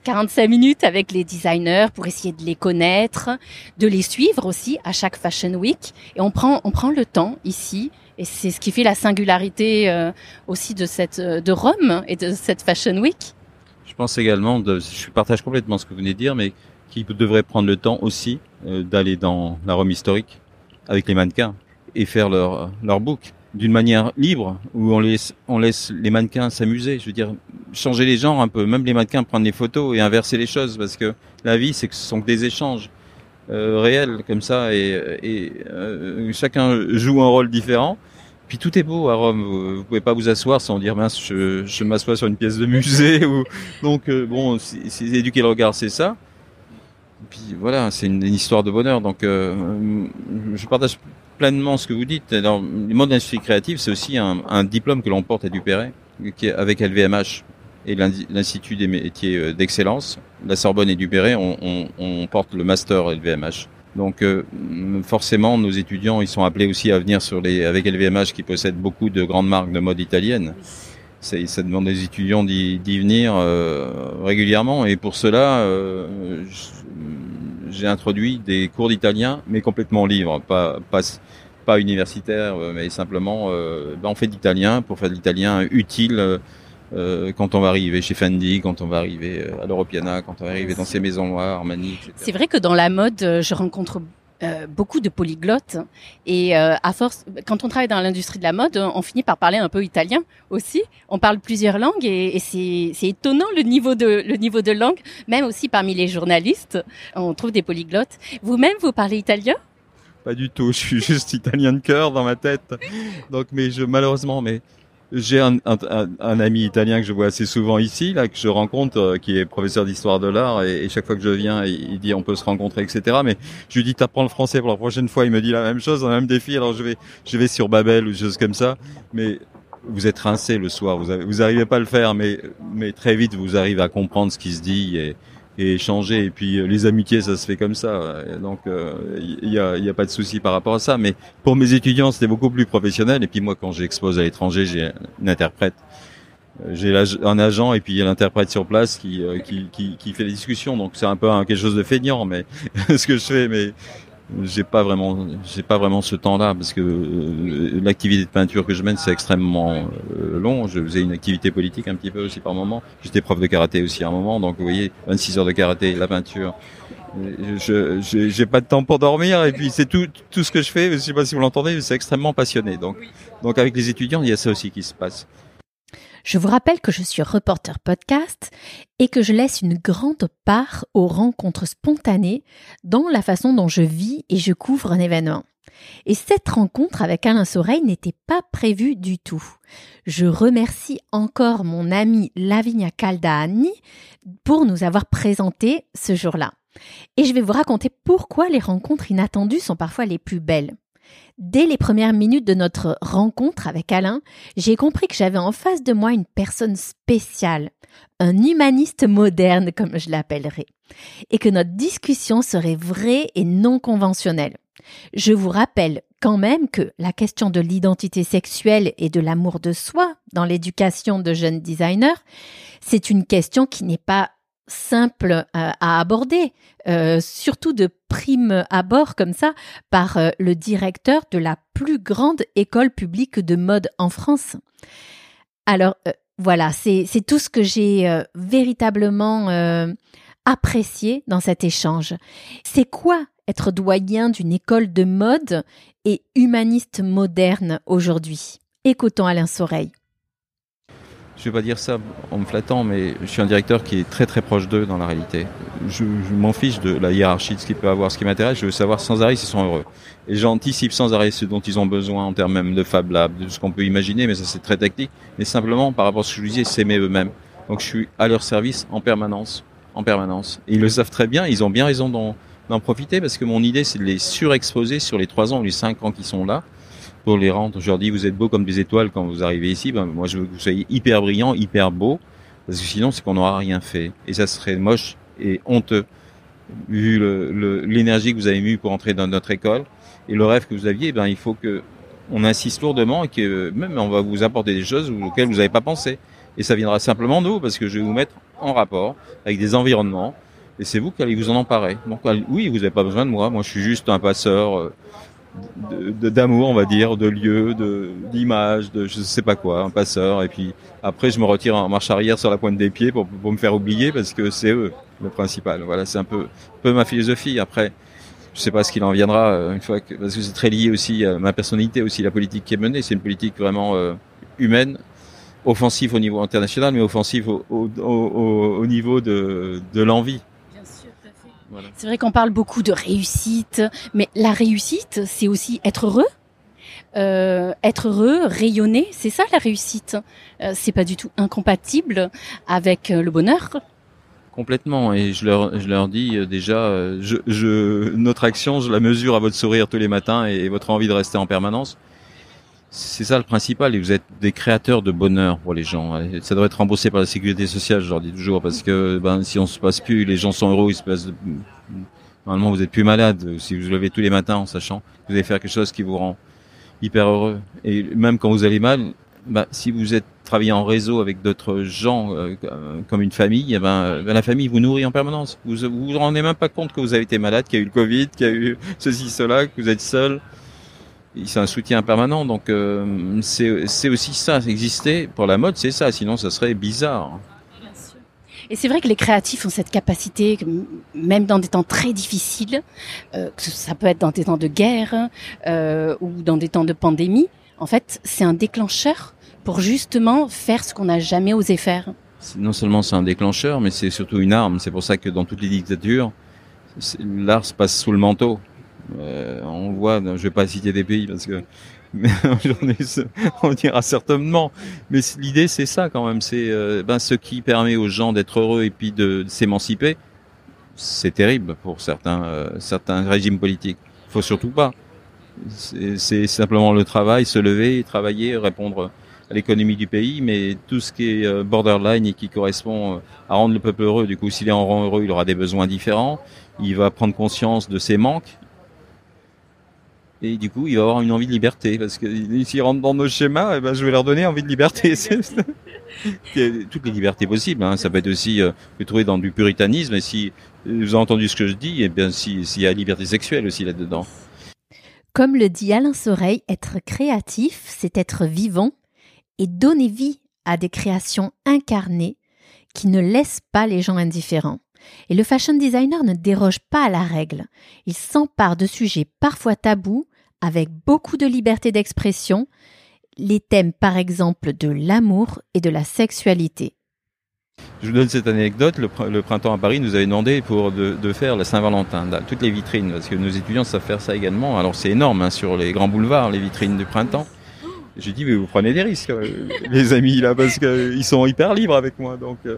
[SPEAKER 1] 45 minutes avec les designers pour essayer de les connaître, de les suivre aussi à chaque Fashion Week. Et on prend, on prend le temps ici et c'est ce qui fait la singularité euh, aussi de cette euh, de Rome et de cette Fashion Week.
[SPEAKER 2] Je pense également, je partage complètement ce que vous venez de dire, mais qui devrait prendre le temps aussi euh, d'aller dans la Rome historique avec les mannequins et faire leur leur book d'une manière libre où on laisse on laisse les mannequins s'amuser. Je veux dire changer les genres un peu, même les mannequins prendre des photos et inverser les choses parce que la vie c'est que ce sont des échanges. Euh, réel comme ça et, chacun joue un rôle différent. Puis tout est beau à Rome. Vous, vous pouvez pas vous asseoir sans dire mince, je, je m'assois sur une pièce de musée [LAUGHS] ou donc euh, bon, c'est éduquer le regard, c'est ça. Puis voilà, c'est une, une, histoire de bonheur. Donc je partage pleinement ce que vous dites. Alors, le monde d'industrie créative, c'est aussi un, un, diplôme que l'on porte à Dupéret, qui est avec LVMH et l'Institut des métiers euh, d'excellence, la Sorbonne et Dupéret, on, on, on porte le master LVMH. Donc euh, forcément, nos étudiants, ils sont appelés aussi à venir sur les avec LVMH qui possède beaucoup de grandes marques de mode italienne. Ça demande des étudiants d'y venir euh, régulièrement et pour cela, euh, j'ai introduit des cours d'italien, mais complètement libres, pas pas pas universitaires, mais simplement, ben on fait d'italien pour faire de l'italien utile euh, quand on va arriver chez Fendi, quand on va arriver euh, à l'Europiana, quand on va arriver dans ces maisons noires, Armani, etc.
[SPEAKER 1] C'est vrai que dans la mode, euh, je rencontre euh, beaucoup de polyglottes et euh, à force, quand on travaille dans l'industrie de la mode, on finit par parler un peu italien aussi. On parle plusieurs langues et, et c'est étonnant le niveau de le niveau de langue, même aussi parmi les journalistes, on trouve des polyglottes. Vous-même, vous parlez italien?
[SPEAKER 2] Pas du tout. Je suis [LAUGHS] juste italien de cœur dans ma tête. Donc, mais je malheureusement, mais j'ai un, un, un, ami italien que je vois assez souvent ici, là que je rencontre, euh, qui est professeur d'histoire de l'art, et, et, chaque fois que je viens, il, il, dit on peut se rencontrer, etc. Mais je lui dis t'apprends le français pour la prochaine fois. Il me dit la même chose, le même défi. Alors je vais, je vais sur Babel ou des choses comme ça. Mais vous êtes rincé le soir, vous, avez, vous arrivez pas à le faire, mais mais très vite vous arrivez à comprendre ce qui se dit et et échanger. Et puis euh, les amitiés, ça se fait comme ça. Donc il euh, y, a, y a pas de souci par rapport à ça. Mais pour mes étudiants, c'était beaucoup plus professionnel. Et puis moi, quand j'expose à l'étranger, j'ai une interprète. Euh, j'ai un agent et puis il y a l'interprète sur place qui, qui, qui, qui, fait les discussions. Donc c'est un peu quelque chose de feignant, mais [LAUGHS] ce que je fais. Mais j'ai pas vraiment j'ai pas vraiment ce temps-là parce que euh, l'activité de peinture que je mène c'est extrêmement euh, long. Je faisais une activité politique un petit peu aussi par moment. J'étais prof de karaté aussi à un moment. Donc vous voyez 26 heures de karaté la peinture. Je j'ai pas de temps pour dormir. Et puis c'est tout tout ce que je fais. Je sais pas si vous l'entendez c'est extrêmement passionné. Donc donc avec les étudiants il y a ça aussi qui se passe
[SPEAKER 1] je vous rappelle que je suis reporter podcast et que je laisse une grande part aux rencontres spontanées dans la façon dont je vis et je couvre un événement. Et cette rencontre avec Alain Soreille n'était pas prévue du tout. Je remercie encore mon ami Lavinia Caldani pour nous avoir présenté ce jour-là. Et je vais vous raconter pourquoi les rencontres inattendues sont parfois les plus belles. Dès les premières minutes de notre rencontre avec Alain, j'ai compris que j'avais en face de moi une personne spéciale, un humaniste moderne comme je l'appellerais, et que notre discussion serait vraie et non conventionnelle. Je vous rappelle quand même que la question de l'identité sexuelle et de l'amour de soi dans l'éducation de jeunes designers, c'est une question qui n'est pas simple euh, à aborder, euh, surtout de prime abord comme ça, par euh, le directeur de la plus grande école publique de mode en France. Alors voilà, c'est tout ce que j'ai véritablement apprécié dans cet échange. C'est quoi être doyen d'une école de mode et humaniste moderne aujourd'hui? Écoutons Alain Soreille.
[SPEAKER 2] Je vais pas dire ça en me flattant, mais je suis un directeur qui est très très proche d'eux dans la réalité. Je, m'en fiche de la hiérarchie, de ce qu'ils peuvent avoir. Ce qui m'intéresse, je veux savoir sans arrêt s'ils sont heureux. Et j'anticipe sans arrêt ce dont ils ont besoin en termes même de Fab Lab, de ce qu'on peut imaginer, mais ça c'est très technique. Mais simplement, par rapport à ce que je disais, s'aimer eux-mêmes. Donc je suis à leur service en permanence, en permanence. Et ils le savent très bien, ils ont bien raison d'en profiter parce que mon idée c'est de les surexposer sur les trois ans ou les cinq ans qui sont là pour les rendre. Je leur dis, vous êtes beaux comme des étoiles quand vous arrivez ici. Ben, moi, je veux que vous soyez hyper brillants, hyper beaux, parce que sinon, c'est qu'on n'aura rien fait. Et ça serait moche et honteux, vu l'énergie le, que vous avez mis pour entrer dans notre école et le rêve que vous aviez. Ben, il faut que on insiste lourdement et que même on va vous apporter des choses auxquelles vous n'avez pas pensé. Et ça viendra simplement de vous, parce que je vais vous mettre en rapport avec des environnements, et c'est vous qui allez vous en emparer. Donc oui, vous n'avez pas besoin de moi. Moi, je suis juste un passeur. D'amour, on va dire, de lieux, de d'images, de je sais pas quoi, un passeur. Et puis après, je me retire en marche arrière sur la pointe des pieds pour, pour me faire oublier parce que c'est eux le principal. Voilà, c'est un peu, peu ma philosophie. Après, je sais pas ce qu'il en viendra euh, une fois que parce que c'est très lié aussi à ma personnalité, aussi la politique qui est menée. C'est une politique vraiment euh, humaine, offensive au niveau international, mais offensive au, au, au, au niveau de, de l'envie.
[SPEAKER 1] C'est vrai qu'on parle beaucoup de réussite, mais la réussite, c'est aussi être heureux. Euh, être heureux, rayonner, c'est ça la réussite. Euh, c'est pas du tout incompatible avec euh, le bonheur.
[SPEAKER 2] Complètement. Et je leur, je leur dis euh, déjà, je, je, notre action, je la mesure à votre sourire tous les matins et votre envie de rester en permanence. C'est ça le principal, et vous êtes des créateurs de bonheur pour les gens. Ça doit être remboursé par la sécurité sociale, je leur dis toujours, parce que ben, si on se passe plus, les gens sont heureux, ils se passent... Normalement, vous êtes plus malade si vous vous levez tous les matins en sachant que vous allez faire quelque chose qui vous rend hyper heureux. Et même quand vous allez mal, ben, si vous êtes travaillé en réseau avec d'autres gens euh, comme une famille, eh ben, ben, la famille vous nourrit en permanence. Vous vous, vous rendez même pas compte que vous avez été malade, qu'il y a eu le Covid, qu'il y a eu ceci, cela, que vous êtes seul c'est un soutien permanent. Donc euh, c'est aussi ça, exister pour la mode, c'est ça. Sinon, ça serait bizarre.
[SPEAKER 1] Et c'est vrai que les créatifs ont cette capacité, même dans des temps très difficiles, euh, ça peut être dans des temps de guerre euh, ou dans des temps de pandémie. En fait, c'est un déclencheur pour justement faire ce qu'on n'a jamais osé faire.
[SPEAKER 2] Non seulement c'est un déclencheur, mais c'est surtout une arme. C'est pour ça que dans toutes les dictatures, l'art se passe sous le manteau. Euh, on voit, je vais pas citer des pays parce que [LAUGHS] mais on [LAUGHS] dira certainement. Mais l'idée, c'est ça quand même. C'est euh, ben, ce qui permet aux gens d'être heureux et puis de, s'émanciper. C'est terrible pour certains euh, certains régimes politiques. Faut surtout pas. C'est simplement le travail, se lever, travailler, répondre à l'économie du pays, mais tout ce qui est borderline et qui correspond à rendre le peuple heureux. Du coup, s'il est en rang heureux, il aura des besoins différents. Il va prendre conscience de ses manques et du coup, il va avoir une envie de liberté parce que s'ils rentrent dans nos schémas, eh ben, je vais leur donner envie de liberté. [LAUGHS] Toutes les libertés possibles. Hein. Ça peut être aussi euh, trouver dans du puritanisme. Et si vous avez entendu ce que je dis, eh bien s'il y a liberté sexuelle aussi là-dedans.
[SPEAKER 1] Comme le dit Alain Soreille, être créatif, c'est être vivant et donner vie à des créations incarnées qui ne laissent pas les gens indifférents. Et le fashion designer ne déroge pas à la règle. Il s'empare de sujets parfois tabous avec beaucoup de liberté d'expression, les thèmes par exemple de l'amour et de la sexualité.
[SPEAKER 2] Je vous donne cette anecdote. Le, printemps à Paris nous avait demandé pour de, faire la Saint-Valentin, toutes les vitrines, parce que nos étudiants savent faire ça également. Alors c'est énorme hein, sur les grands boulevards, les vitrines du printemps. J'ai dit mais vous prenez des risques, euh, [LAUGHS] les amis là, parce qu'ils sont hyper libres avec moi. Donc euh,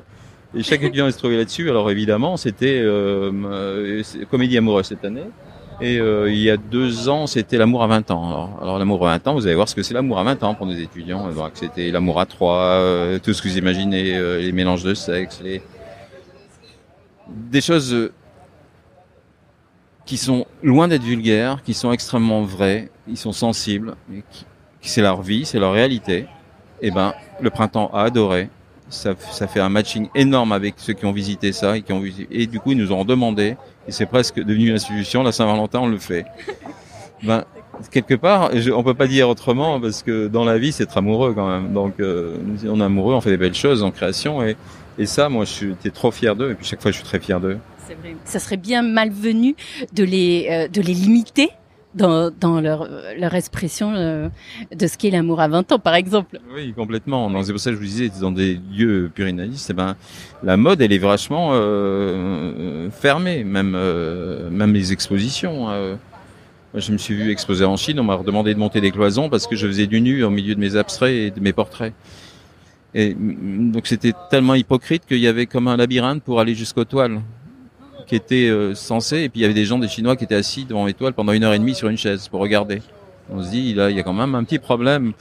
[SPEAKER 2] et chaque étudiant se trouvait là-dessus. Alors évidemment, c'était euh, euh comédie amoureuse cette année. Et euh, il y a deux ans, c'était l'amour à 20 ans. Alors, l'amour à 20 ans, vous allez voir ce que c'est l'amour à 20 ans pour nos étudiants. Donc c'était l'amour à trois, euh, tout ce que vous imaginez, euh, les mélanges de sexe, les... des choses qui sont loin d'être vulgaires, qui sont extrêmement vraies, ils sont sensibles, qui, qui c'est leur vie, c'est leur réalité. Et eh ben, le printemps a adoré ça, ça, fait un matching énorme avec ceux qui ont visité ça et qui ont visité. Et du coup, ils nous ont demandé, et c'est presque devenu une institution, la Saint-Valentin, on le fait. [LAUGHS] Ben, quelque part, je, on peut pas dire autrement parce que dans la vie, c'est être amoureux quand même. Donc, euh, on est amoureux, on fait des belles choses en création et, et ça, moi, je suis trop fier d'eux et puis chaque fois, je suis très fier d'eux.
[SPEAKER 1] Ça serait bien malvenu de les, euh, de les limiter
[SPEAKER 3] dans, dans leur, leur expression euh, de ce qu'est l'amour à 20 ans, par exemple.
[SPEAKER 2] Oui, complètement. C'est pour ça que je vous disais, dans des lieux purinalistes, eh ben, la mode, elle est vachement euh, fermée, même, euh, même les expositions. Hein. Moi, je me suis vu exposer en Chine, on m'a demandé de monter des cloisons parce que je faisais du nu au milieu de mes abstraits et de mes portraits. Et donc c'était tellement hypocrite qu'il y avait comme un labyrinthe pour aller jusqu'aux toiles qui était euh, censé, et puis il y avait des gens, des Chinois qui étaient assis devant les toiles pendant une heure et demie sur une chaise pour regarder. On se dit, là, il y a quand même un petit problème,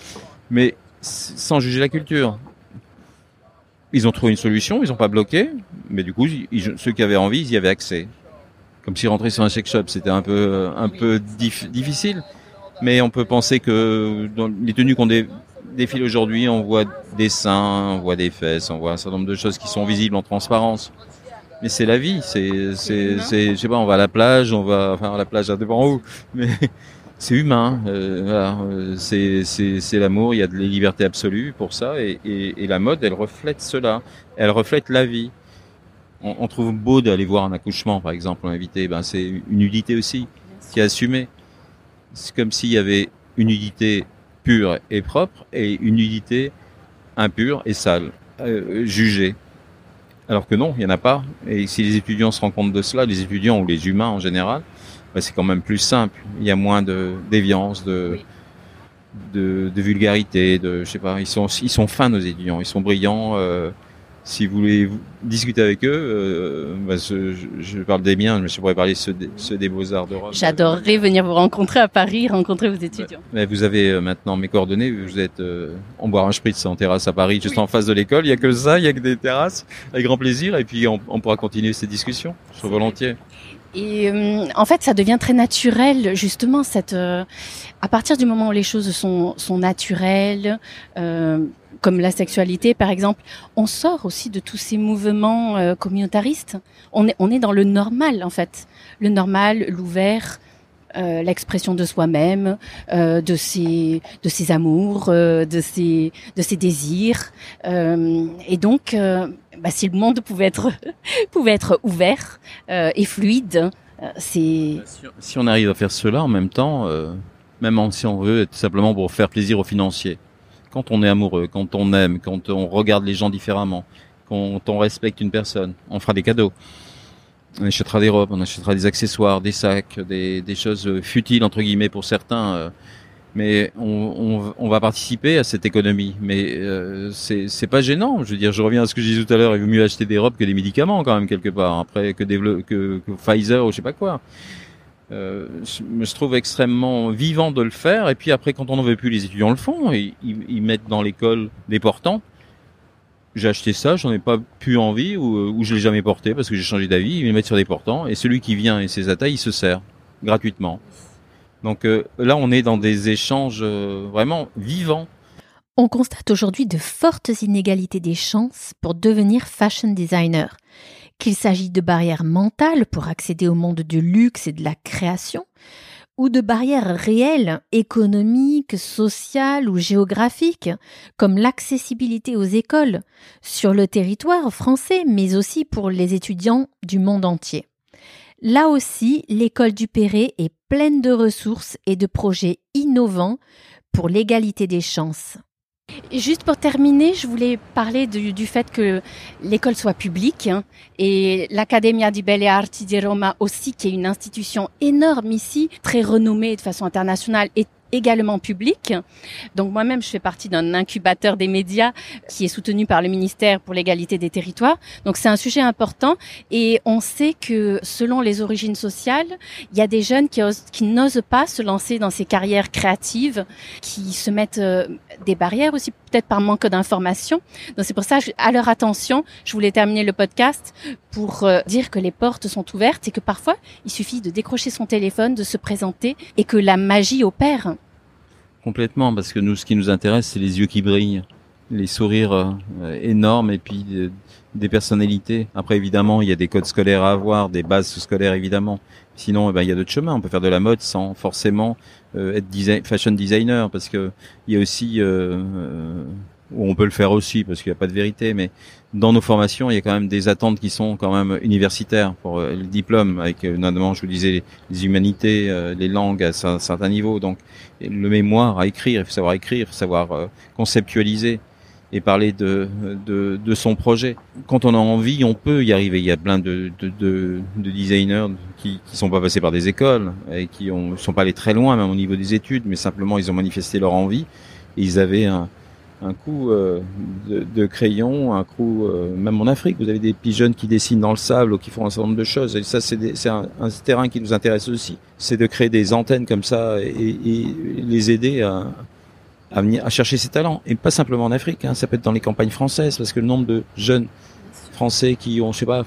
[SPEAKER 2] mais sans juger la culture. Ils ont trouvé une solution, ils n'ont pas bloqué, mais du coup, ceux qui avaient envie, ils y avaient accès. Comme si rentrer sur un sex shop, c'était un peu, un peu difficile. Mais on peut penser que dans les tenues qu'on défile aujourd'hui, on voit des seins, on voit des fesses, on voit un certain nombre de choses qui sont visibles en transparence mais c'est la vie. C'est, c'est, c'est, je sais pas, on va à la plage, on va, enfin, à la plage, à devant où, mais [LAUGHS] c'est humain. Euh, voilà, euh, c'est, c'est, c'est l'amour. Il y a de la liberté absolue pour ça, et, et, et, la mode, elle reflète cela. Elle reflète la vie. On, on trouve beau d'aller voir un accouchement, par exemple, en invité. Ben, c'est une nudité aussi qui est assumée. C'est comme s'il y avait une nudité pure et propre et une nudité impure et sale, euh, jugée. Alors que non, il n'y en a pas. Et si les étudiants se rendent compte de cela, les étudiants ou les humains en général, bah, c'est quand même plus simple. Il y a moins de déviance, de, de, de, vulgarité, de je sais pas. Ils sont ils sont fins nos étudiants, ils sont brillants. Euh, si vous voulez discuter avec eux, euh, bah, je, je, parle des miens, mais je pourrais parler ceux des, ceux des Beaux-Arts de Rome.
[SPEAKER 3] J'adorerais venir vous rencontrer à Paris, rencontrer vos étudiants.
[SPEAKER 2] Mais vous avez euh, maintenant mes coordonnées, vous êtes euh, en boire un spritz en terrasse à Paris, juste en face de l'école. Il y a que ça, il y a que des terrasses, avec grand plaisir, et puis on, on pourra continuer ces discussions, je volontiers.
[SPEAKER 3] Et euh, en fait, ça devient très naturel, justement, cette. Euh, à partir du moment où les choses sont, sont naturelles, euh, comme la sexualité, par exemple, on sort aussi de tous ces mouvements euh, communautaristes. On est, dans le normal, en fait, le normal, l'ouvert. l'expression de soi-même, de ses de ses amours, de ses de ses désirs, et donc bah, si le monde pouvait être [LAUGHS] pouvait être ouvert euh, et fluide, euh, c'est.
[SPEAKER 2] Si on arrive à faire cela en même temps, euh, même si on veut, tout simplement pour faire plaisir aux financiers. Quand on est amoureux, quand on aime, quand on regarde les gens différemment, quand on respecte une personne, on fera des cadeaux. On achètera des robes, on achètera des accessoires, des sacs, des, des choses futiles entre guillemets pour certains mais on, on, va participer à cette économie. Mais euh, c'est pas gênant. Je veux dire, je reviens à ce que je disais tout à l'heure. Il vaut mieux acheter des robes que des médicaments quand même quelque part. Après que, que, que Pfizer ou je sais pas quoi. Euh, je je trouve extrêmement vivant de le faire. Et puis après, quand on n'en veut plus, les étudiants le font. Et ils, mettent dans l'école des portants. J'ai acheté ça, j'en ai pas pu envie ou, ou je l'ai jamais porté parce que j'ai changé d'avis. Ils les mettent sur des portants et celui qui vient et ses attaques, il se sert gratuitement. Donc euh, là, on est dans des échanges euh, vraiment vivants.
[SPEAKER 3] On constate aujourd'hui de fortes inégalités des chances pour devenir fashion designer. Qu'il s'agit de barrières mentales pour accéder au monde du luxe et de la création, ou de barrières réelles, économiques, sociales ou géographiques, comme l'accessibilité aux écoles sur le territoire français, mais aussi pour les étudiants du monde entier. Là aussi, l'école du Perret est pleine de ressources et de projets innovants pour l'égalité des chances. Juste pour terminer, je voulais parler du, fait que l'école soit publique hein, et l'Accademia di Belle Arti di Roma aussi, qui est une institution énorme ici, très renommée de façon internationale, et également public. Donc moi-même, je fais partie d'un incubateur des médias qui est soutenu par le ministère pour l'égalité des territoires. Donc c'est un sujet important et on sait que selon les origines sociales, il y a des jeunes qui, n'osent pas se lancer dans ces carrières créatives, qui se mettent euh, des barrières aussi peut-être par manque d'information. Donc c'est pour ça, à leur attention, je voulais terminer le podcast pour euh, dire que les portes sont ouvertes et que parfois, il suffit de décrocher son téléphone, de se présenter et que la magie opère.
[SPEAKER 2] Complètement, parce que nous, ce qui nous intéresse, c'est les yeux qui brillent, les sourires euh, énormes et puis euh, des personnalités. Après, évidemment, il y a des codes scolaires à avoir, des bases scolaires, évidemment. Sinon, eh ben, il y a d'autres chemins. On peut faire de la mode sans forcément être design, fashion designer, parce que il y a aussi on peut le faire aussi parce qu'il n'y a pas de vérité, mais dans nos formations, il y a quand même des attentes qui sont quand même universitaires pour euh, le diplôme, avec euh, notamment, je vous disais, les humanités, euh, les langues à un certain niveau. Donc, le mémoire à écrire, il faut savoir écrire, savoir conceptualiser et parler de, de, de, son projet. Quand on a envie, on peut y arriver. Il y a plein de, de, de, de designers qui qui sont pas passés par des écoles et qui ont sont pas allés très loin même au niveau des études, mais simplement ils ont manifesté leur envie. Et ils avaient un, un coup euh, de, de, crayon, un coup euh, même en Afrique, vous avez des pigeons qui dessinent dans le sable ou qui font un certain nombre de choses. Et ça, c'est un, un, terrain qui nous intéresse aussi. C'est de créer des antennes comme ça et, et les aider à, à, venir, à chercher ces talents. Et pas simplement en Afrique, hein, ça peut être dans les campagnes françaises, parce que le nombre de jeunes français qui ont, je sais pas,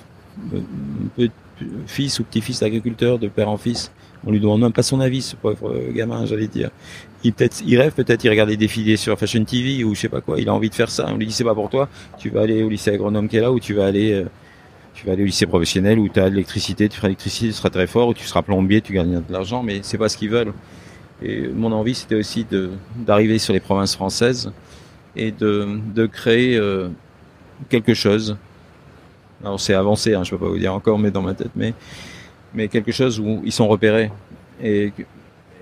[SPEAKER 2] fils ou petit-fils d'agriculteurs, de père en fils, on lui demande même pas son avis, ce pauvre gamin, j'allais dire. Il peut-être, il rêve peut-être, il regarde des défilés sur Fashion TV ou je sais pas quoi. Il a envie de faire ça. On lui dit c'est pas pour toi. Tu vas aller au lycée agronome qui est là ou tu vas aller, euh, tu vas aller au lycée professionnel où tu as de l'électricité, tu feras l'électricité, tu seras très fort ou tu seras plombier, tu gagnes de l'argent, mais c'est pas ce qu'ils veulent. Et mon envie, c'était aussi d'arriver sur les provinces françaises et de, de créer euh, quelque chose. Alors c'est avancé, hein, je peux pas vous dire encore, mais dans ma tête, mais mais quelque chose où ils sont repérés et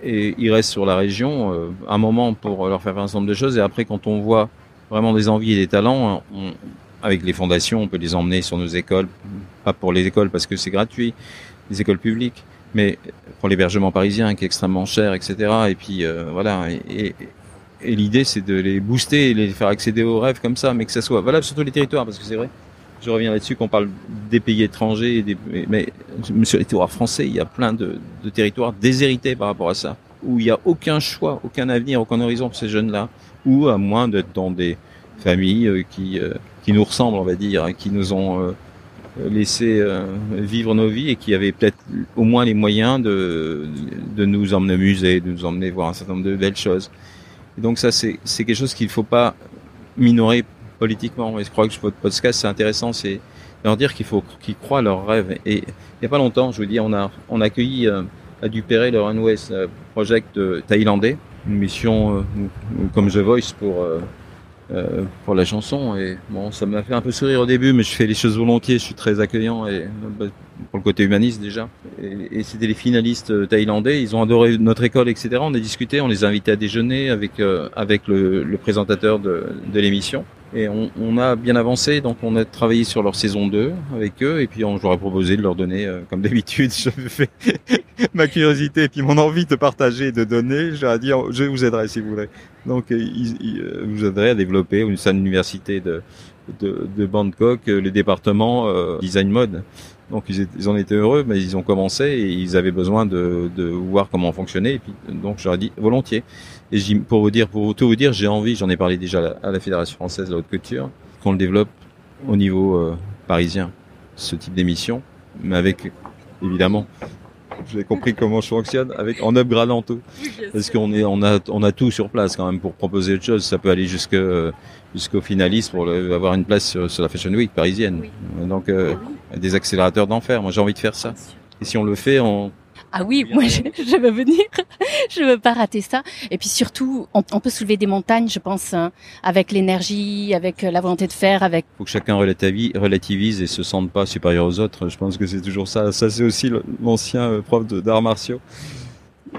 [SPEAKER 2] et ils restent sur la région euh, un moment pour leur faire un certain nombre de choses et après quand on voit vraiment des envies et des talents, on, avec les fondations, on peut les emmener sur nos écoles, pas pour les écoles parce que c'est gratuit, les écoles publiques, mais pour l'hébergement parisien qui est extrêmement cher, etc. Et puis euh, voilà. Et, et, l'idée c'est de les booster et les faire accéder aux rêves comme ça, mais que ça soit valable sur tous les territoires, parce que c'est vrai. Je reviens là-dessus qu'on parle des pays étrangers, des, mais sur les territoires français, il y a plein de, de territoires déshérités par rapport à ça, où il n'y a aucun choix, aucun avenir, aucun horizon pour ces jeunes-là, ou à moins d'être dans des familles euh, qui euh, qui nous ressemblent, on va dire, hein, qui nous ont euh, laisser euh, vivre nos vies et qui avait peut-être au moins les moyens de, de nous emmener au musée, de nous emmener voir un certain nombre de belles choses. Et donc ça, c'est quelque chose qu'il ne faut pas minorer politiquement. Et je crois que votre podcast, c'est intéressant, c'est leur dire qu'il faut qu'ils croient à leurs rêves. Et il n'y a pas longtemps, je veux dire, on a, on a accueilli euh, à Dupéré le Runway Project thaïlandais, une mission comme The Voice pour euh, pour la chanson. Et bon, ça m'a fait un peu sourire au début, mais je fais les choses volontiers. Je suis très accueillant et bah, pour le côté humaniste déjà. Et, c'était les finalistes euh, thaïlandais. Ils ont adoré notre école, etc. On a discuté, on les a invités à déjeuner avec euh, avec le, le, présentateur de, de l'émission. Et on, on, a bien avancé, donc on a travaillé sur leur saison 2 avec eux, et puis on, leur ai proposé de leur donner, comme d'habitude, [LAUGHS] je fais ma curiosité et puis mon envie de partager de donner, je leur ai dit, je vous aiderai si vous voulez. Donc, ils, ils, vous aiderai à développer une salle université de, de, de Bangkok, le département euh, design mode. Donc ils, ils en étaient heureux, mais ils ont commencé et ils avaient besoin de, de voir comment fonctionner. Et puis donc j'aurais dit volontiers. Et pour vous dire, pour tout vous dire, j'ai envie, j'en ai parlé déjà à la, à la Fédération française de la haute couture, qu'on le développe au niveau euh, parisien, ce type d'émission, mais avec évidemment vous avez compris comment je fonctionne avec en upgradant tout. Parce qu'on est on a on a tout sur place quand même pour proposer autre chose. Ça peut aller jusque jusqu'au finaliste pour le, avoir une place sur, sur, la Fashion Week parisienne. Donc euh, des accélérateurs d'enfer. Moi j'ai envie de faire ça. Et si on le fait on
[SPEAKER 1] ah oui, moi je, je, veux venir, [LAUGHS] je veux pas rater ça. Et puis surtout, on, on peut soulever des montagnes, je pense, hein, avec l'énergie, avec la volonté de faire, avec.
[SPEAKER 2] Faut que chacun relativise et se sente pas supérieur aux autres. Je pense que c'est toujours ça. Ça c'est aussi l'ancien euh, prof d'arts martiaux.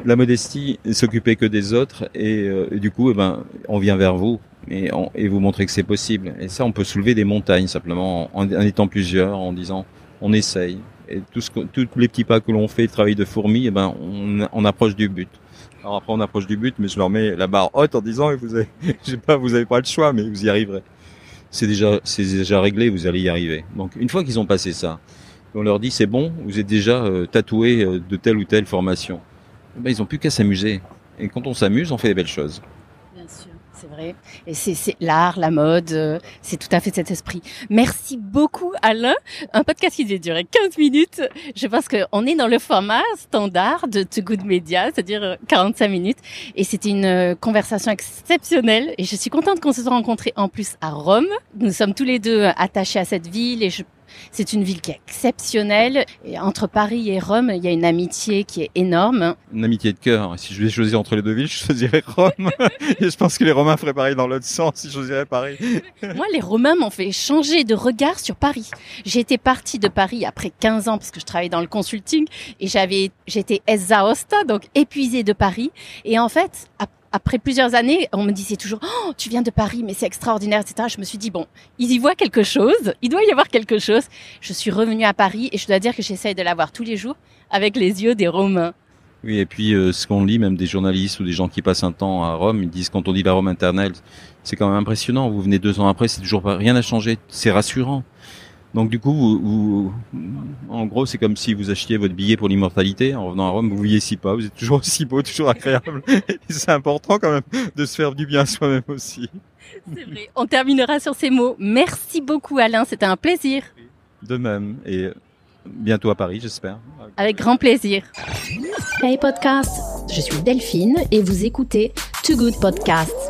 [SPEAKER 2] La modestie, s'occuper que des autres et, euh, et, du coup, eh ben, on vient vers vous et, on, et vous montrer que c'est possible. Et ça, on peut soulever des montagnes simplement en, en étant plusieurs, en disant, on essaye, tout ce tous les petits pas que l'on fait, le travail de fourmi, eh ben on, approche du but. Alors après on approche du but, mais je leur mets la barre haute en disant vous avez, [LAUGHS] pas, vous avez pas le choix, mais vous y arriverez. C'est déjà, c'est déjà réglé, vous allez y arriver. Donc une fois qu'ils ont passé ça, on leur dit c'est bon, vous êtes déjà euh, tatoué euh, de telle ou telle formation. Eh ben, ils ont plus qu'à s'amuser. Et quand on s'amuse, on fait des belles choses
[SPEAKER 1] c'est vrai. Et c'est l'art, la mode, euh, c'est tout à fait cet esprit. Merci beaucoup Alain. Un podcast qui devait durer 15 minutes. Je pense qu'on est dans le format standard de The Good Media, c'est-à-dire 45 euh, minutes. Et c'était une euh, conversation exceptionnelle. Et je suis contente qu'on se soit rencontrés en plus à Rome. Nous sommes tous les deux attachés à cette ville et je C'est une ville qui est exceptionnelle. Et entre Paris et Rome, il y a une amitié qui est énorme.
[SPEAKER 2] Une amitié de cœur. Si je devais choisir entre les deux villes, je choisirais Rome. [LAUGHS] et je pense que les Romains feraient pareil dans l'autre sens si je choisirais Paris. [LAUGHS]
[SPEAKER 1] Moi, les Romains m'ont fait changer de regard sur Paris. J'étais partie de Paris après 15 ans parce que je travaillais dans le consulting et j'avais, j'étais exhausta, donc épuisée de Paris. Et en fait, après plusieurs années, on me disait toujours oh, tu viens de Paris, mais c'est extraordinaire, etc. Je me suis dit bon, ils y voient quelque chose, il doit y avoir quelque chose. Je suis revenue à Paris et je dois dire que j'essaye de la voir tous les jours avec les yeux des Romains.
[SPEAKER 2] Oui, et puis euh, ce qu'on lit, même des journalistes ou des gens qui passent un temps à Rome, ils disent quand on dit la Rome internelle, c'est quand même impressionnant. Vous venez deux ans après, c'est toujours pas, rien n'a changé, c'est rassurant. Donc du coup, vous, en gros, c'est comme si vous achetiez votre billet pour l'immortalité. En revenant à Rome, vous vieillissez pas, vous êtes toujours aussi beau, toujours agréable. [LAUGHS] c'est important quand même de se faire du bien à soi-même aussi.
[SPEAKER 1] C'est vrai. On terminera sur ces mots. Merci beaucoup Alain, c'était un plaisir.
[SPEAKER 2] De même, et bientôt à Paris, j'espère.
[SPEAKER 1] Avec grand plaisir. Hey podcast, je suis Delphine et vous écoutez Too Good Podcast.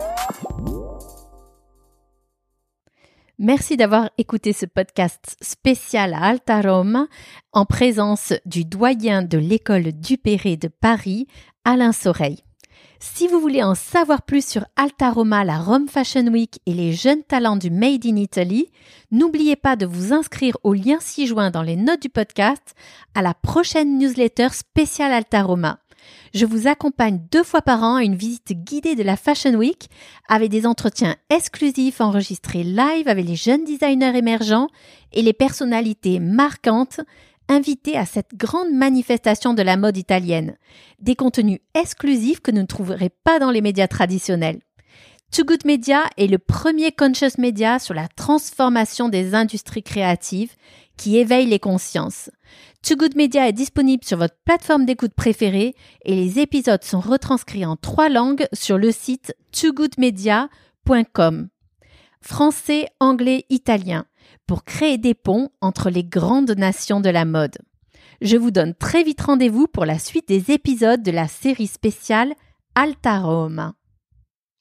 [SPEAKER 1] Merci d'avoir écouté ce podcast spécial à Alta Rome en présence du doyen de l'école Dupéré de Paris, Alain Soreille. Si vous voulez en savoir plus sur Alta Roma, la Rome Fashion Week et les jeunes talents du Made in Italy, n'oubliez pas de vous inscrire au lien ci-joint dans les notes du podcast à la prochaine newsletter spéciale Alta Roma. Je vous accompagne deux fois par an à une visite guidée de la Fashion Week avec des entretiens exclusifs enregistrés live avec les jeunes designers émergents et les personnalités marquantes invitées à cette grande manifestation de la mode italienne. Des contenus exclusifs que vous ne trouverez pas dans les médias traditionnels. Too Good Media est le premier conscious media sur la transformation des industries créatives qui éveille les consciences. Too Good Media est disponible sur votre plateforme d'écoute préférée et les épisodes sont retranscrits en trois langues sur le site toogoodmedia.com. Français, anglais, italien pour créer des ponts entre les grandes nations de la mode. Je vous donne très vite rendez-vous pour la suite des épisodes de la série spéciale Alta Roma.